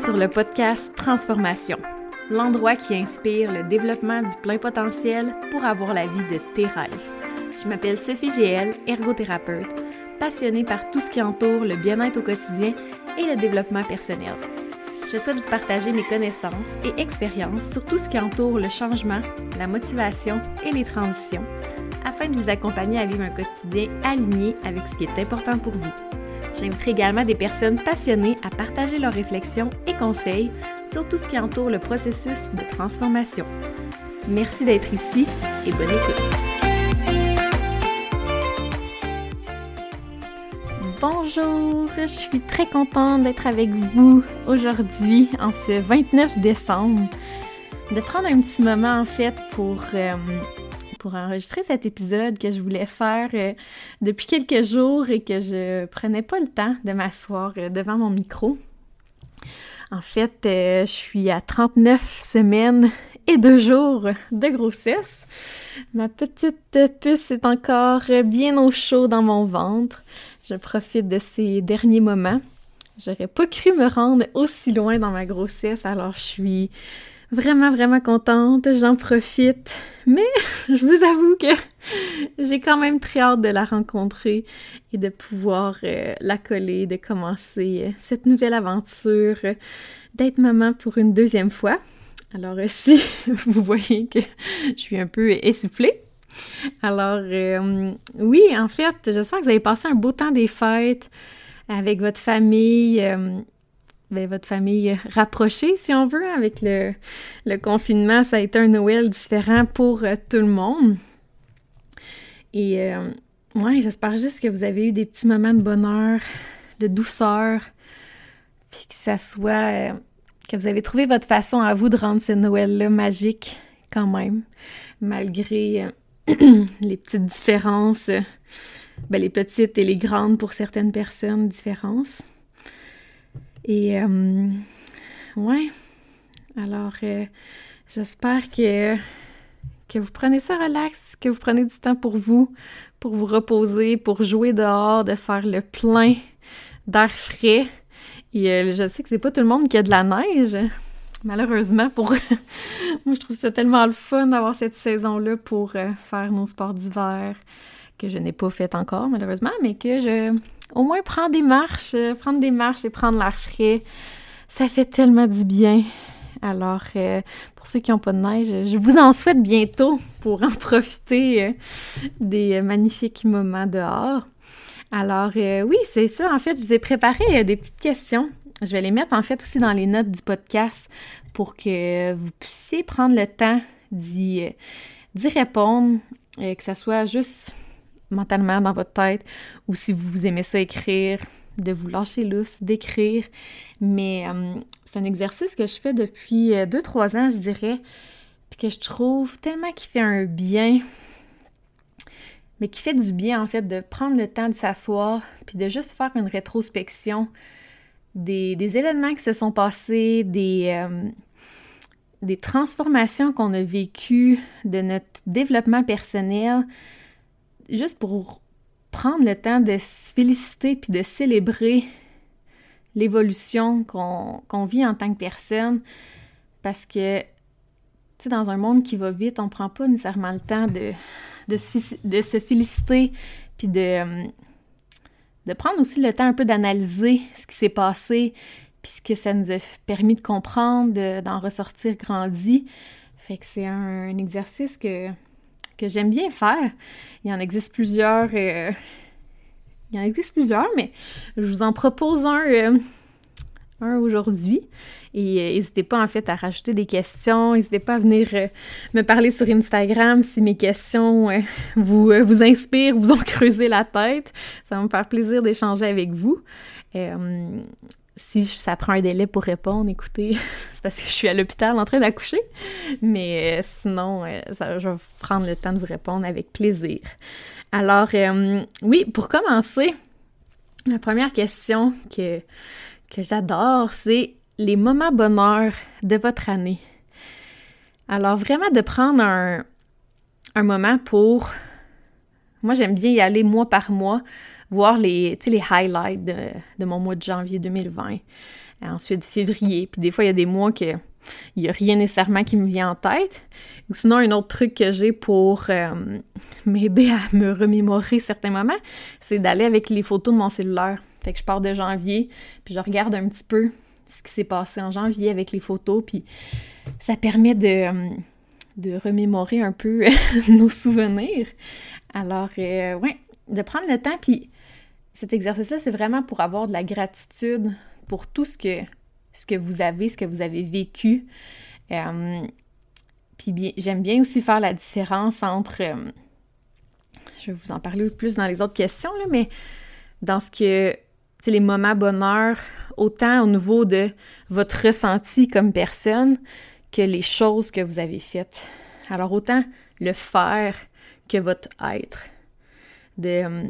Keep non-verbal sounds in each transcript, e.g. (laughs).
sur le podcast Transformation, l'endroit qui inspire le développement du plein potentiel pour avoir la vie de tes rêves. Je m'appelle Sophie GL, ergothérapeute, passionnée par tout ce qui entoure le bien-être au quotidien et le développement personnel. Je souhaite vous partager mes connaissances et expériences sur tout ce qui entoure le changement, la motivation et les transitions, afin de vous accompagner à vivre un quotidien aligné avec ce qui est important pour vous. J'inviterai également des personnes passionnées à partager leurs réflexions et conseils sur tout ce qui entoure le processus de transformation. Merci d'être ici et bonne écoute. Bonjour, je suis très contente d'être avec vous aujourd'hui en ce 29 décembre, de prendre un petit moment en fait pour euh, pour enregistrer cet épisode que je voulais faire euh, depuis quelques jours et que je prenais pas le temps de m'asseoir euh, devant mon micro. En fait, euh, je suis à 39 semaines et deux jours de grossesse. Ma petite puce est encore bien au chaud dans mon ventre. Je profite de ces derniers moments. J'aurais pas cru me rendre aussi loin dans ma grossesse, alors je suis vraiment, vraiment contente. J'en profite. Mais (laughs) je vous avoue que (laughs) j'ai quand même très hâte de la rencontrer et de pouvoir euh, la coller, de commencer euh, cette nouvelle aventure, euh, d'être maman pour une deuxième fois. Alors (laughs) si vous voyez que je suis un peu essoufflée. Alors oui, en fait, j'espère que vous avez passé un beau temps des fêtes avec votre famille ben, votre famille rapprochée, si on veut, avec le, confinement. Ça a été un Noël différent pour euh, tout le monde. Et euh, ouais, j'espère juste que vous avez eu des petits moments de bonheur, de douceur, puis que ça soit. Euh, que vous avez trouvé votre façon à vous de rendre ce Noël-là magique, quand même, malgré (clears throat) les petites différences, ben, les petites et les grandes pour certaines personnes, différences. Et euh, ouais, alors euh, j'espère que, que vous prenez ça relax, que vous prenez du temps pour vous, pour vous reposer, pour jouer dehors, de faire le plein d'air frais. Et euh, je sais que c'est pas tout le monde qui a de la neige. Malheureusement, pour (laughs) moi, je trouve ça tellement le fun d'avoir cette saison-là pour faire nos sports d'hiver que je n'ai pas fait encore, malheureusement, mais que je au moins prendre des marches, euh, prendre des marches et prendre l'air frais, ça fait tellement du bien. Alors, euh, pour ceux qui n'ont pas de neige, je vous en souhaite bientôt pour en profiter euh, des magnifiques moments dehors. Alors, oui, c'est ça. En fait, je vous ai préparé des petites questions. Je vais les mettre en fait aussi dans les notes du podcast pour que vous puissiez prendre le temps d'y répondre, que ça soit juste mentalement dans votre tête, ou si vous aimez ça écrire, de vous lâcher lousse, d'écrire. Mais euh, c'est un exercice que je fais depuis 2-3 euh, ans, je dirais, puis que je trouve tellement qu'il fait un bien, mais qui fait du bien en fait de prendre le temps de s'asseoir, puis de juste faire une rétrospection des, événements qui se sont passés, des, euh, des transformations qu'on a vécues, de notre développement personnel, juste pour prendre le temps de se féliciter puis de célébrer l'évolution qu'on vit en tant que personne. Parce que, dans un monde qui va vite, on prend pas nécessairement le temps de, se, féliciter puis de, de prendre aussi le temps un peu d'analyser ce qui s'est passé puis ce que ça nous a permis de comprendre, d'en ressortir grandi. Fait que c'est un exercice que que j'aime bien faire. Il y en existe plusieurs. Euh, il y en existe plusieurs, mais je vous en propose un, euh, un aujourd'hui. Et euh, n'hésitez pas en fait à rajouter des questions. N'hésitez pas à venir me parler sur Instagram si mes questions vous, vous inspirent, vous ont (laughs) creusé la tête. Ça va me faire plaisir d'échanger avec vous si ça prend un délai pour répondre, écoutez, (laughs) c'est parce que je suis à l'hôpital en train d'accoucher. Mais euh, sinon, euh, je vais prendre le temps de vous répondre avec plaisir. Alors, euh, oui, pour commencer, la première question que, j'adore, c'est les moments bonheur de votre année. Alors, vraiment de prendre un moment pour... Moi, j'aime bien y aller mois par mois, voir les, les highlights de, mon mois de janvier 2020. Ensuite, février. Puis des fois, il y a des mois que il n'y a rien nécessairement qui me vient en tête. Sinon, un autre truc que j'ai pour euh, m'aider à me remémorer certains moments, c'est d'aller avec les photos de mon cellulaire. Fait que je pars de janvier, puis je regarde un petit peu ce qui s'est passé en janvier avec les photos, puis ça permet de, euh, de remémorer un peu (laughs) nos souvenirs. Alors, euh, ouais, de prendre le temps, puis cet exercice-là, c'est vraiment pour avoir de la gratitude pour tout ce que ce que vous avez, ce que vous avez vécu. Euh, puis j'aime bien aussi faire la différence entre, euh, je vais vous en parler plus dans les autres questions, là, mais dans ce que, c'est les moments bonheur, autant au niveau de votre ressenti comme personne que les choses que vous avez faites. Alors autant le faire que votre être. De, euh,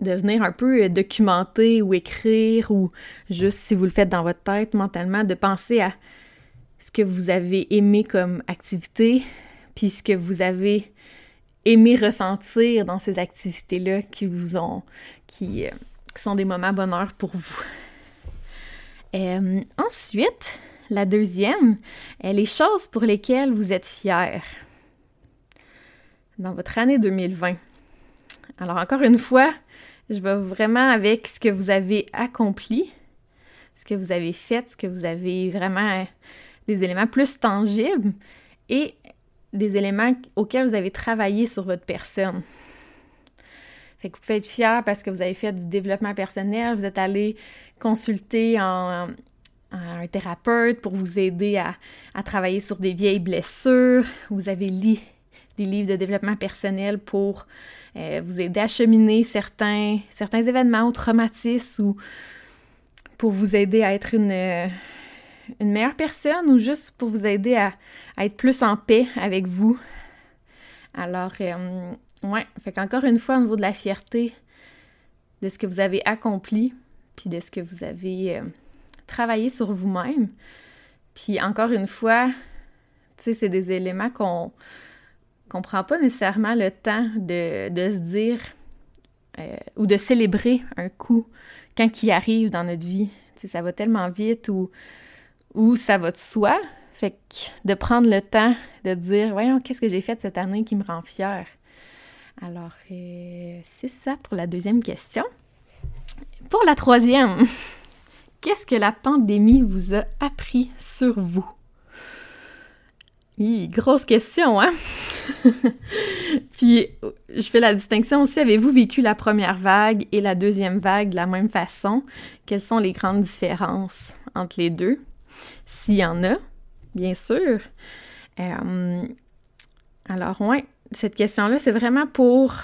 de venir un peu euh, documenter ou écrire ou juste si vous le faites dans votre tête mentalement, de penser à ce que vous avez aimé comme activité, puis ce que vous avez aimé ressentir dans ces activités-là qui vous ont, qui, euh, sont des moments bonheur pour vous. (laughs) Euh, ensuite, la deuxième, les choses pour lesquelles vous êtes fiers dans votre année 2020. Alors encore une fois, je vais vraiment avec ce que vous avez accompli, ce que vous avez fait, ce que vous avez vraiment des éléments plus tangibles et des éléments auxquels vous avez travaillé sur votre personne. Fait que vous pouvez être fier parce que vous avez fait du développement personnel, vous êtes allé consulter un thérapeute pour vous aider à, à, travailler sur des vieilles blessures, vous avez lu des livres de développement personnel pour euh, vous aider à cheminer certains, certains événements ou traumatismes ou pour vous aider à être une, euh, une meilleure personne ou juste pour vous aider à, être plus en paix avec vous. Alors, euh, ouais, fait qu'encore une fois, au niveau de la fierté de ce que vous avez accompli, puis de ce que vous avez travaillé sur vous-même. Puis encore une fois, tu sais, c'est des éléments qu'on qu'on prend pas nécessairement le temps de, se dire euh, ou de célébrer un coup quand il arrive dans notre vie. ça va tellement vite ou, ou ça va de soi. Fait que de prendre le temps de dire Voyons, qu'est-ce que j'ai fait cette année qui me rend fière? Alors, euh, c'est ça pour la deuxième question. Pour la troisième, (laughs) qu'est-ce que la pandémie vous a appris sur vous? Oui, grosse question, hein? (laughs) Puis, je fais la distinction aussi, avez-vous vécu la première vague et la deuxième vague de la même façon? Quelles sont les grandes différences entre les deux? S'il y en a, bien sûr. Euh, alors, ouais, cette question-là, c'est vraiment pour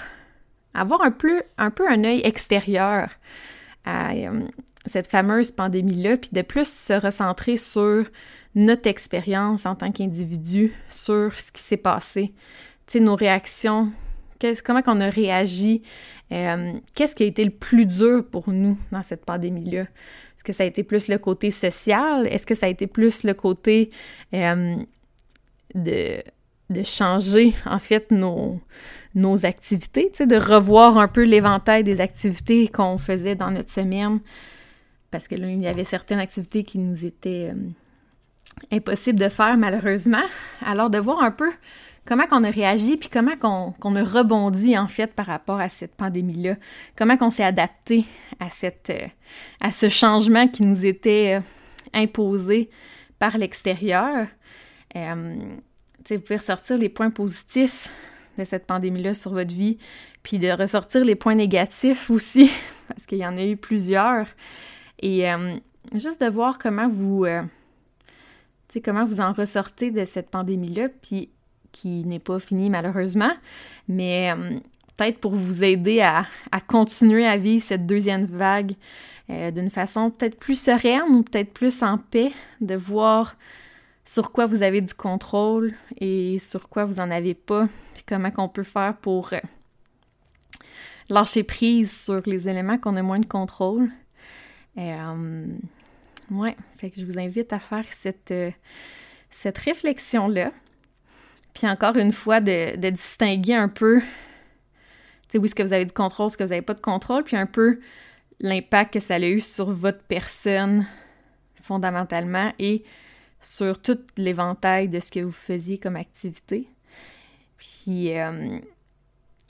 avoir un peu un, peu œil extérieur à euh, cette fameuse pandémie-là, puis de plus se recentrer sur notre expérience en tant qu'individu sur ce qui s'est passé, tu nos réactions, comment on a réagi, euh, qu'est-ce qui a été le plus dur pour nous dans cette pandémie-là? Est-ce que ça a été plus le côté social? Est-ce que ça a été plus le côté euh, de, changer, en fait, nos, nos activités, de revoir un peu l'éventail des activités qu'on faisait dans notre semaine? Parce que là, il y avait certaines activités qui nous étaient... Euh, impossible de faire malheureusement. Alors de voir un peu comment qu'on a réagi, puis comment qu'on a rebondi en fait par rapport à cette pandémie-là, comment qu'on s'est adapté à, euh, ce changement qui nous était euh, imposé par l'extérieur. Euh, vous pouvez ressortir les points positifs de cette pandémie-là sur votre vie, puis de ressortir les points négatifs aussi, (laughs) parce qu'il y en a eu plusieurs. Et juste de voir comment vous comment vous en ressortez de cette pandémie-là, puis qui n'est pas finie malheureusement, mais euh, peut-être pour vous aider à, continuer à vivre cette deuxième vague euh, d'une façon peut-être plus sereine ou peut-être plus en paix, de voir sur quoi vous avez du contrôle et sur quoi vous n'en avez pas, puis comment qu'on peut faire pour euh, lâcher prise sur les éléments qu'on a moins de contrôle. Ouais, fait que je vous invite à faire cette, euh, cette réflexion-là. Puis encore une fois, de, distinguer un peu sais, oui, ce que vous avez du contrôle, ce que vous n'avez pas de contrôle, puis un peu l'impact que ça a eu sur votre personne fondamentalement et sur tout l'éventail de ce que vous faisiez comme activité. Puis, euh,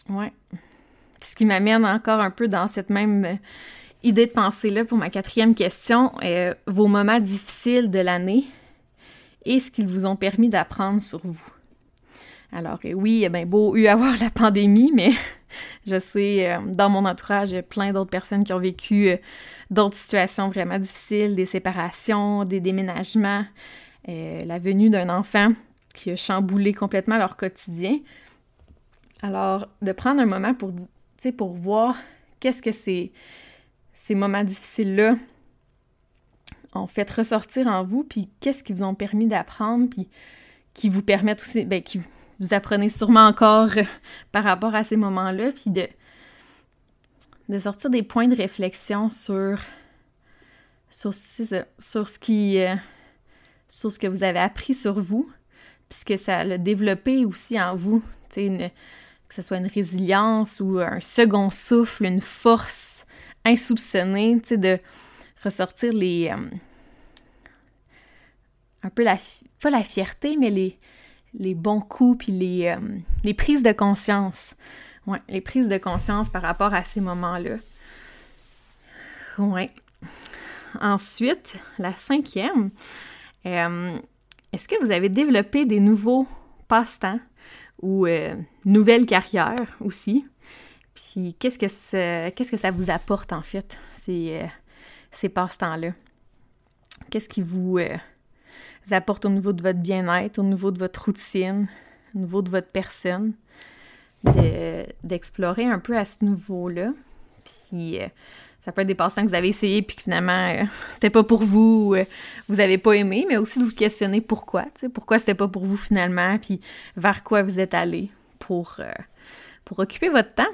ouais. Ce qui m'amène encore un peu dans cette même idée de pensée-là pour ma quatrième question, euh, vos moments difficiles de l'année et ce qu'ils vous ont permis d'apprendre sur vous. Alors euh, oui, il y a beau eu avoir la pandémie, mais (laughs) je sais, euh, dans mon entourage, il y a plein d'autres personnes qui ont vécu d'autres situations vraiment difficiles, des séparations, des déménagements, la venue d'un enfant qui a chamboulé complètement leur quotidien. Alors, de prendre un moment pour, pour voir qu'est-ce que c'est ces moments difficiles-là ont fait ressortir en vous, puis qu'est-ce qui vous ont permis d'apprendre, puis qui vous permettent aussi, ben, qui vous apprenez sûrement encore euh, par rapport à ces moments-là, puis de, de sortir des points de réflexion sur, sur, sur ce qui, euh, sur ce que vous avez appris sur vous, puisque ça l'a développé aussi en vous, une, que ce soit une résilience ou un second souffle, une force insoupçonné, tu sais, de ressortir les... Euh, un peu la... pas la fierté, mais les, les bons coups, puis les, euh, les prises de conscience. Ouais, les prises de conscience par rapport à ces moments-là. Ouais. Ensuite, la cinquième, euh, est-ce que vous avez développé des nouveaux passe-temps ou nouvelles carrières aussi? Puis qu'est-ce que ça, qu'est-ce que ça vous apporte en fait, ces, euh, ces passe-temps-là? Qu'est-ce qui vous, euh, apporte au niveau de votre bien-être, au niveau de votre routine, au niveau de votre personne? d'explorer un peu à ce niveau-là? Puis euh, ça peut être des passe-temps que vous avez essayé puis que finalement (laughs) c'était pas pour vous, vous avez pas aimé, mais aussi de vous questionner pourquoi, pourquoi c'était pas pour vous finalement, puis vers quoi vous êtes allé pour, pour occuper votre temps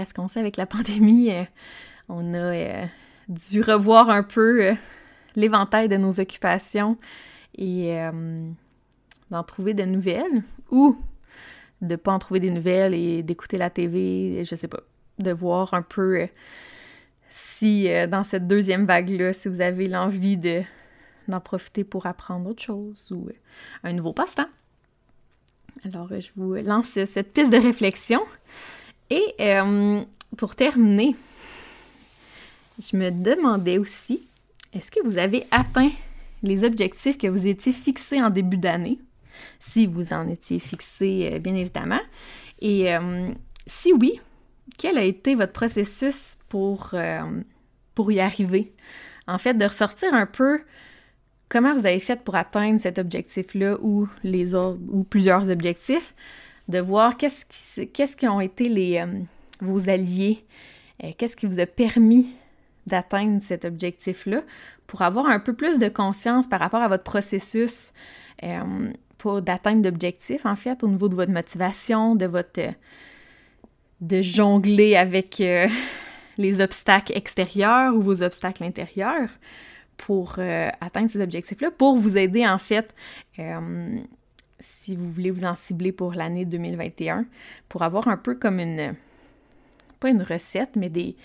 parce qu'on sait avec la pandémie, euh, on a euh, dû revoir un peu euh, l'éventail de nos occupations et d'en trouver de nouvelles ou de pas en trouver des nouvelles et d'écouter la TV, je sais pas, de voir un peu si dans cette deuxième vague-là, si vous avez l'envie de d'en profiter pour apprendre autre chose ou un nouveau passe-temps. Alors, je vous lance cette piste de réflexion. Et euh, pour terminer, je me demandais aussi, est-ce que vous avez atteint les objectifs que vous étiez fixés en début d'année? Si vous en étiez fixé, euh, bien évidemment. Et euh, si oui, quel a été votre processus pour, pour y arriver? En fait, de ressortir un peu comment vous avez fait pour atteindre cet objectif-là ou les autres, ou plusieurs objectifs, de voir qu'est-ce qui, qui ont été les, euh, vos alliés, euh, qu'est-ce qui vous a permis d'atteindre cet objectif-là, pour avoir un peu plus de conscience par rapport à votre processus euh, pour d'atteindre d'objectifs, en fait, au niveau de votre motivation, de votre... de jongler avec (laughs) les obstacles extérieurs ou vos obstacles intérieurs pour atteindre ces objectifs-là, pour vous aider, en fait, si vous voulez vous en cibler pour l'année 2021, pour avoir un peu comme une, pas une recette, mais des,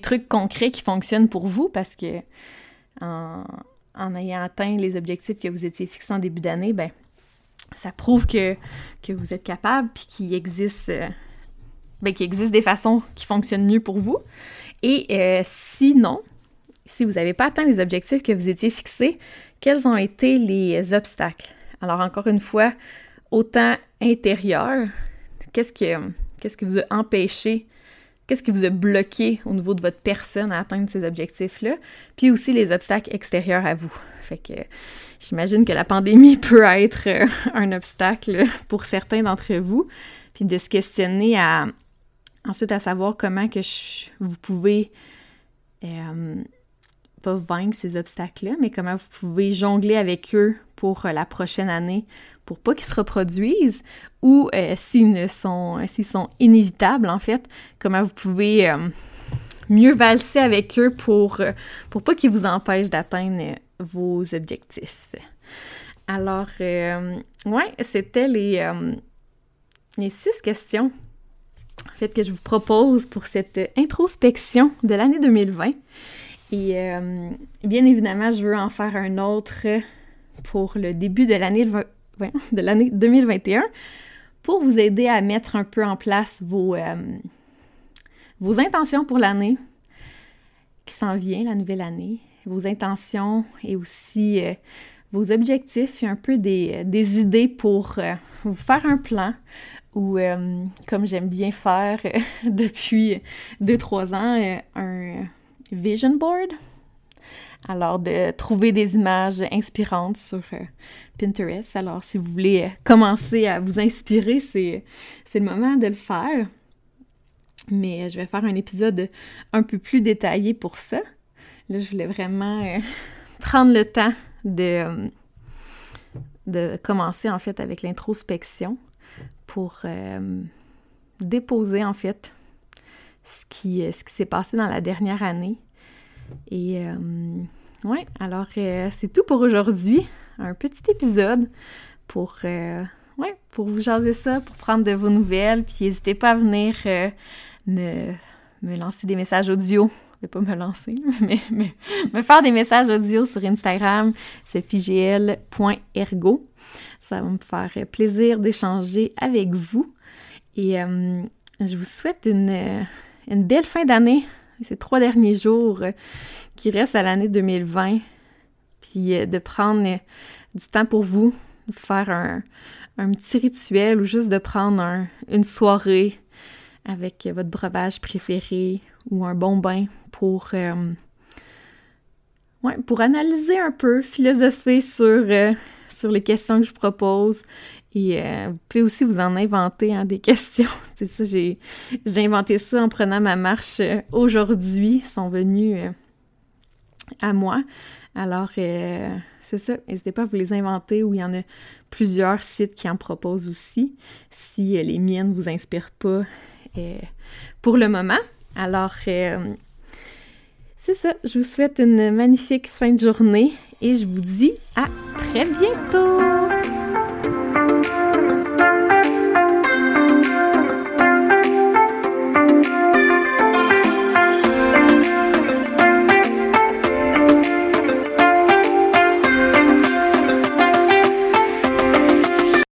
trucs concrets qui fonctionnent pour vous parce que en, ayant atteint les objectifs que vous étiez fixés en début d'année, ben ça prouve que, que vous êtes capable puis qu'il existe, euh, ben, existe des façons qui fonctionnent mieux pour vous. Et euh, sinon, si vous n'avez pas atteint les objectifs que vous étiez fixés, quels ont été les obstacles? Alors encore une fois, autant intérieur, qu'est-ce qui, vous a empêché, qu'est-ce qui vous a bloqué au niveau de votre personne à atteindre ces objectifs-là, puis aussi les obstacles extérieurs à vous. Fait que j'imagine que la pandémie (laughs) peut être euh, un obstacle pour certains d'entre vous, puis de se questionner à ensuite à savoir comment vous pouvez euh, pas vaincre ces obstacles-là, mais comment vous pouvez jongler avec eux pour euh, la prochaine année pour pas qu'ils se reproduisent ou euh, s'ils sont s'ils sont inévitables en fait, comment vous pouvez euh, mieux valser avec eux pour pour pas qu'ils vous empêchent d'atteindre vos objectifs. Alors ouais, c'était les les six questions en fait, que je vous propose pour cette introspection de l'année 2020. Et euh, bien évidemment, je veux en faire un autre pour le début de l'année (laughs) de l'année 2021 pour vous aider à mettre un peu en place vos, euh, vos intentions pour l'année qui s'en vient, la nouvelle année, vos intentions et aussi euh, vos objectifs et un peu des, des idées pour vous faire un plan, ou euh, comme j'aime bien faire euh, (laughs) depuis 2-3 ans, euh, un vision board. Alors, de trouver des images inspirantes sur Pinterest. Alors, si vous voulez commencer à vous inspirer, c'est le moment de le faire. Mais je vais faire un épisode un peu plus détaillé pour ça. Là, je voulais vraiment (laughs) prendre le temps de, commencer en fait avec l'introspection pour euh, déposer en fait ce qui, euh, ce qui s'est passé dans la dernière année. Et euh, ouais, alors c'est tout pour aujourd'hui. Un petit épisode pour, ouais, pour vous jaser ça, pour prendre de vos nouvelles. Puis n'hésitez pas à venir me, me lancer des messages audio vais pas me lancer, (laughs) mais, me faire des messages audio sur Instagram, c'est figl.ergo. Ça va me faire plaisir d'échanger avec vous. Et euh, je vous souhaite une, euh, une belle fin d'année, (laughs) ces trois derniers jours euh, qui restent à l'année 2020. Puis de prendre du temps pour vous, de faire un, petit rituel ou juste de prendre une soirée avec votre breuvage préféré ou un bon bain pour analyser un peu, philosopher sur sur les questions que je propose. Et euh, vous pouvez aussi vous en inventer hein, des (laughs) questions. C'est ça, j'ai, inventé ça en prenant ma marche euh, aujourd'hui. Ils sont venus euh, à moi. Alors, c'est ça. N'hésitez pas à vous les inventer ou il y en a plusieurs sites qui en proposent aussi. Si les miennes ne vous inspirent pas pour le moment. Alors, c'est ça. Je vous souhaite une magnifique fin de journée et je vous dis à très bientôt